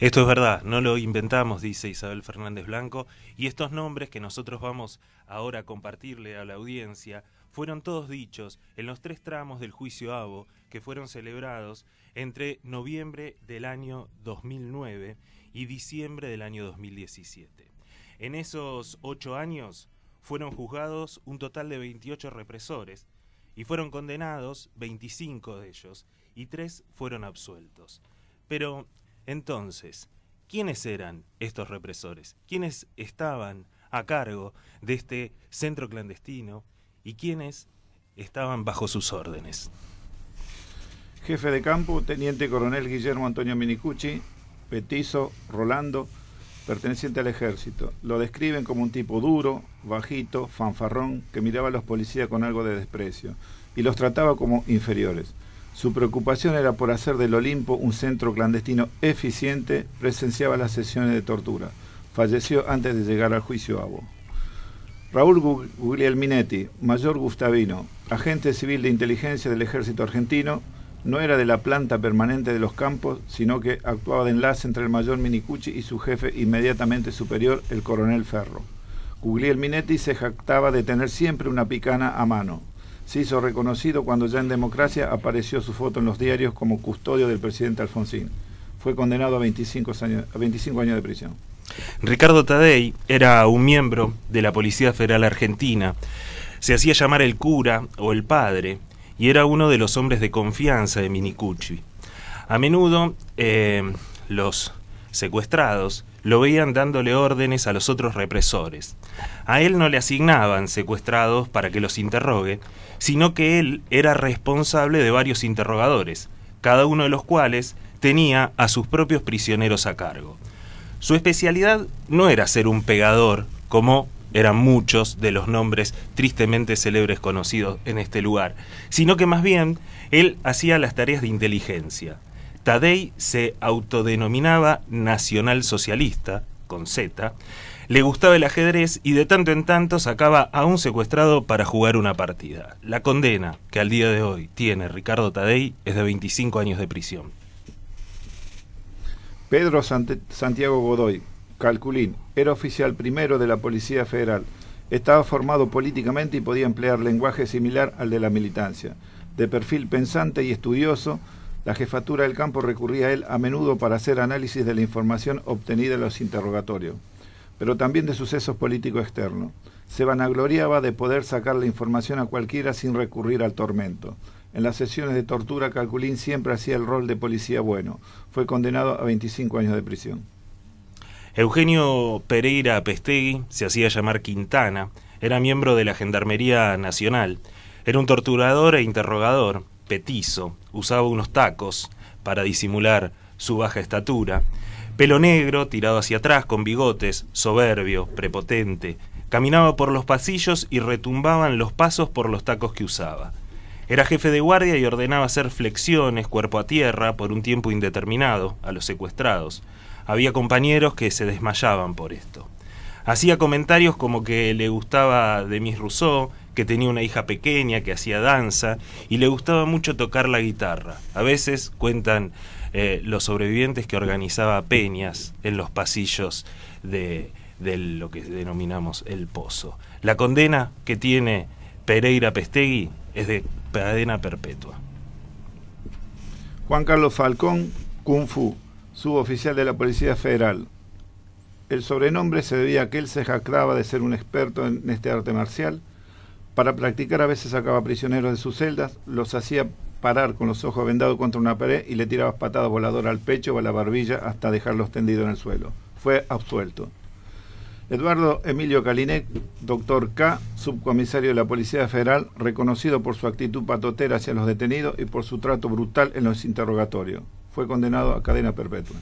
Esto es verdad, no lo inventamos, dice Isabel Fernández Blanco, y estos nombres que nosotros vamos ahora a compartirle a la audiencia fueron todos dichos en los tres tramos del juicio ABO que fueron celebrados entre noviembre del año 2009 y diciembre del año 2017. En esos ocho años fueron juzgados un total de 28 represores y fueron condenados 25 de ellos y tres fueron absueltos. Pero entonces, ¿quiénes eran estos represores? ¿Quiénes estaban a cargo de este centro clandestino y quiénes estaban bajo sus órdenes? Jefe de campo, Teniente Coronel Guillermo Antonio Minicucci, petizo, Rolando, perteneciente al ejército. Lo describen como un tipo duro, bajito, fanfarrón, que miraba a los policías con algo de desprecio y los trataba como inferiores. Su preocupación era por hacer del Olimpo un centro clandestino eficiente, presenciaba las sesiones de tortura. Falleció antes de llegar al juicio ABO. Raúl Gu- Guglielminetti, mayor Gustavino, agente civil de inteligencia del ejército argentino, no era de la planta permanente de los campos, sino que actuaba de enlace entre el mayor Minicucci y su jefe inmediatamente superior, el coronel Ferro. Guglielminetti se jactaba de tener siempre una picana a mano. Se hizo reconocido cuando ya en democracia apareció su foto en los diarios como custodio del presidente Alfonsín. Fue condenado a 25 años, a 25 años de prisión. Ricardo Tadei era un miembro de la Policía Federal Argentina. Se hacía llamar el cura o el padre y era uno de los hombres de confianza de Minicucci. A menudo eh, los secuestrados lo veían dándole órdenes a los otros represores. A él no le asignaban secuestrados para que los interrogue, sino que él era responsable de varios interrogadores, cada uno de los cuales tenía a sus propios prisioneros a cargo. Su especialidad no era ser un pegador, como eran muchos de los nombres tristemente célebres conocidos en este lugar, sino que más bien él hacía las tareas de inteligencia. Tadei se autodenominaba nacional socialista, con Z, le gustaba el ajedrez y de tanto en tanto sacaba a un secuestrado para jugar una partida. La condena que al día de hoy tiene Ricardo Tadei es de 25 años de prisión. Pedro Sant- Santiago Godoy, calculín, era oficial primero de la Policía Federal. Estaba formado políticamente y podía emplear lenguaje similar al de la militancia. De perfil pensante y estudioso, la jefatura del campo recurría a él a menudo para hacer análisis de la información obtenida en los interrogatorios, pero también de sucesos políticos externos. Se vanagloriaba de poder sacar la información a cualquiera sin recurrir al tormento. En las sesiones de tortura, Calculín siempre hacía el rol de policía bueno. Fue condenado a 25 años de prisión. Eugenio Pereira Pestegui se hacía llamar Quintana, era miembro de la Gendarmería Nacional, era un torturador e interrogador, petizo, usaba unos tacos para disimular su baja estatura, pelo negro tirado hacia atrás con bigotes, soberbio, prepotente, caminaba por los pasillos y retumbaban los pasos por los tacos que usaba. Era jefe de guardia y ordenaba hacer flexiones cuerpo a tierra por un tiempo indeterminado a los secuestrados. Había compañeros que se desmayaban por esto. Hacía comentarios como que le gustaba Demis Rousseau, que tenía una hija pequeña que hacía danza y le gustaba mucho tocar la guitarra. A veces cuentan eh, los sobrevivientes que organizaba peñas en los pasillos de, de lo que denominamos el pozo. La condena que tiene Pereira Pestegui es de cadena perpetua. Juan Carlos Falcón, Kung Fu, suboficial de la Policía Federal. El sobrenombre se debía a que él se jactaba de ser un experto en este arte marcial. Para practicar a veces sacaba prisioneros de sus celdas, los hacía parar con los ojos vendados contra una pared y le tiraba patadas voladoras al pecho o a la barbilla hasta dejarlos tendidos en el suelo. Fue absuelto. Eduardo Emilio Calinec, doctor K, subcomisario de la Policía Federal, reconocido por su actitud patotera hacia los detenidos y por su trato brutal en los interrogatorios. Fue condenado a cadena perpetua.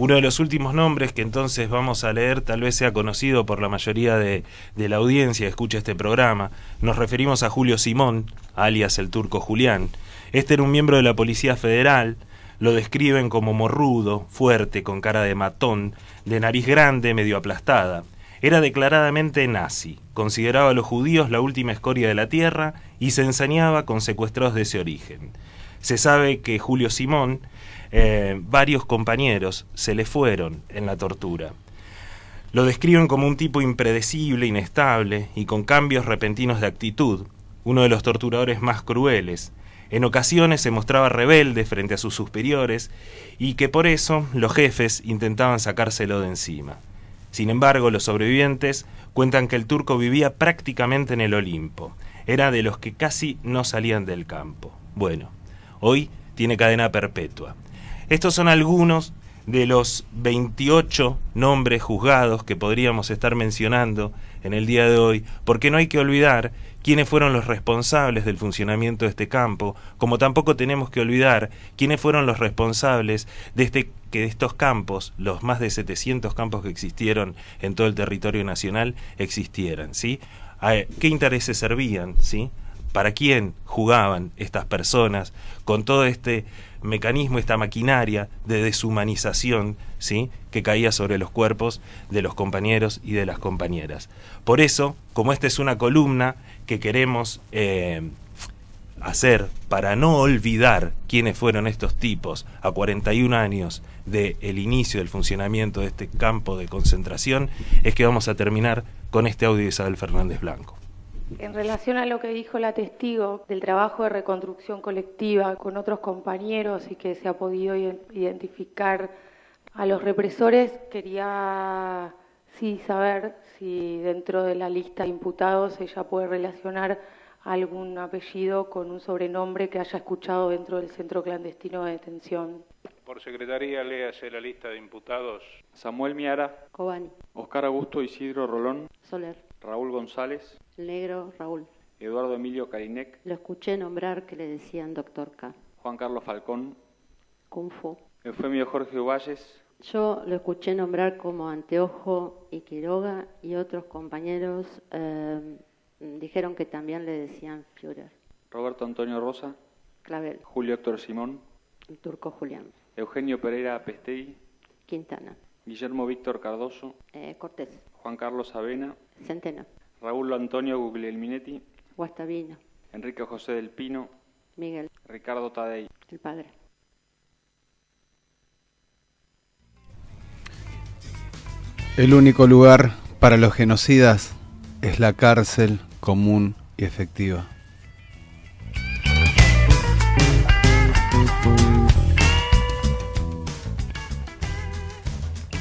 Uno de los últimos nombres que entonces vamos a leer tal vez sea conocido por la mayoría de, la audiencia que escucha este programa. Nos referimos a Julio Simón, alias el turco Julián. Este era un miembro de la Policía Federal, lo describen como morrudo, fuerte, con cara de matón, de nariz grande, medio aplastada. Era declaradamente nazi, consideraba a los judíos la última escoria de la tierra y se ensañaba con secuestrados de ese origen. Se sabe que Julio Simón, eh, varios compañeros se le fueron en la tortura. Lo describen como un tipo impredecible, inestable y con cambios repentinos de actitud, uno de los torturadores más crueles. En ocasiones se mostraba rebelde frente a sus superiores y que por eso los jefes intentaban sacárselo de encima. Sin embargo, los sobrevivientes cuentan que el turco vivía prácticamente en el Olimpo. Era de los que casi no salían del campo. Bueno, hoy tiene cadena perpetua. Estos son algunos de los 28 nombres juzgados que podríamos estar mencionando en el día de hoy, porque no hay que olvidar quiénes fueron los responsables del funcionamiento de este campo, como tampoco tenemos que olvidar quiénes fueron los responsables de este que estos campos, los más de 700 campos que existieron en todo el territorio nacional, existieran, ¿sí? ¿Qué intereses servían, sí? ¿Para quién jugaban estas personas con todo este mecanismo, esta maquinaria de deshumanización, ¿sí? que caía sobre los cuerpos de los compañeros y de las compañeras. Por eso, como esta es una columna que queremos eh, hacer para no olvidar quiénes fueron estos tipos a 41 años del el inicio del funcionamiento de este campo de concentración, es que vamos a terminar con este audio de Isabel Fernández Blanco. En relación a lo que dijo la testigo del trabajo de reconstrucción colectiva con otros compañeros y que se ha podido identificar a los represores, quería sí saber si dentro de la lista de imputados ella puede relacionar algún apellido con un sobrenombre que haya escuchado dentro del centro clandestino de detención. Por secretaría, léase la lista de imputados. Samuel Miara. Cobani. Oscar Augusto Isidro Rolón. Soler. Raúl González. Negro Raúl. Eduardo Emilio Carinec. Lo escuché nombrar que le decían doctor K. Juan Carlos Falcón. Kung Fu. Eufemio Jorge Valles. Yo lo escuché nombrar como Anteojo y Quiroga y otros compañeros eh, dijeron que también le decían Führer. Roberto Antonio Rosa. Clavel. Julio Héctor Simón. El turco Julián. Eugenio Pereira Pestegui. Quintana. Guillermo Víctor Cardoso. Eh, Cortés. Juan Carlos Avena. Centeno. Raúl Antonio Guglielminetti. Guastavino. Enrique José del Pino. Miguel. Ricardo Tadei. El padre. El único lugar para los genocidas es la cárcel común y efectiva.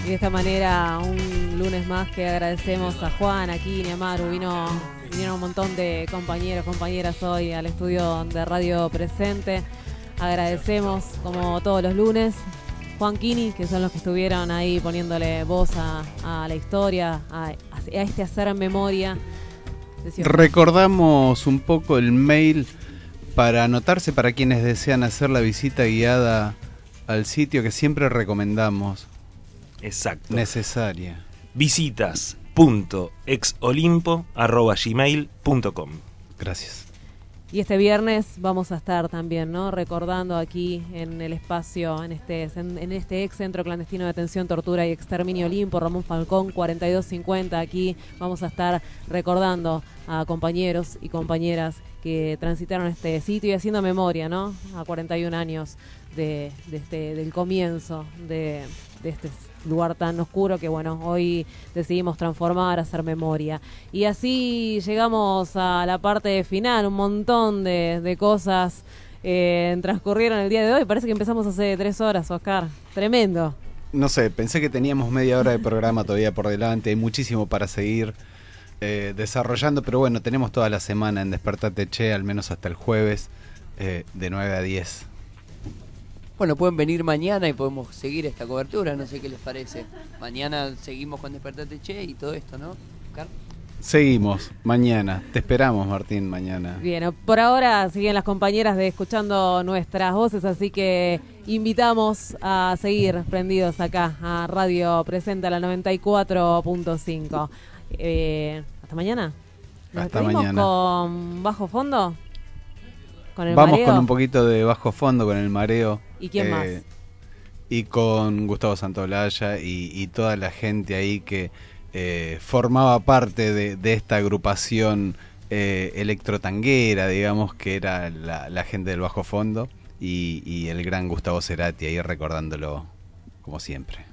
De esta manera, un lunes más que agradecemos a Juan, aquí, Amaru, vino vinieron un montón de compañeros, compañeras hoy al estudio de Radio Presente. Agradecemos, como todos los lunes, Juan Kini, que son los que estuvieron ahí poniéndole voz a, a la historia, a, a este hacer memoria. Recordamos un poco el mail para anotarse para quienes desean hacer la visita guiada al sitio que siempre recomendamos. Exacto. Necesaria. visitas.exolimpo.gmail.com Gracias. Y este viernes vamos a estar también, ¿no? Recordando aquí en el espacio, en este, en este ex centro clandestino de detención, tortura y exterminio Olimpo, Ramón Falcón, 4250. Aquí vamos a estar recordando a compañeros y compañeras que transitaron este sitio y haciendo memoria, ¿no? A 41 años de, de este, del comienzo de, este lugar tan oscuro que bueno, hoy decidimos transformar, hacer memoria. Y así llegamos a la parte final, un montón de, de cosas eh, transcurrieron el día de hoy, parece que empezamos hace tres horas, Oscar, tremendo. No sé, pensé que teníamos media hora de programa todavía por delante, hay muchísimo para seguir eh, desarrollando, pero bueno, tenemos toda la semana en Despertate Che, al menos hasta el jueves, eh, de 9 a 10. Bueno, pueden venir mañana y podemos seguir esta cobertura, no sé qué les parece. Mañana seguimos con Despertate Che y todo esto, ¿no? Oscar? Seguimos, mañana. Te esperamos, Martín, mañana. Bien, por ahora siguen las compañeras de escuchando nuestras voces, así que invitamos a seguir prendidos acá a Radio Presenta la 94.5. Eh, hasta mañana. ¿Nos Hasta mañana. con bajo fondo? ¿Con el Vamos mareo? con un poquito de bajo fondo, con el mareo. ¿Y quién más? Y con Gustavo Santolaya y, y toda la gente ahí que eh, formaba parte de, de esta agrupación eh, electrotanguera, digamos, que era la, la gente del bajo fondo. Y, y el gran Gustavo Cerati ahí recordándolo como siempre.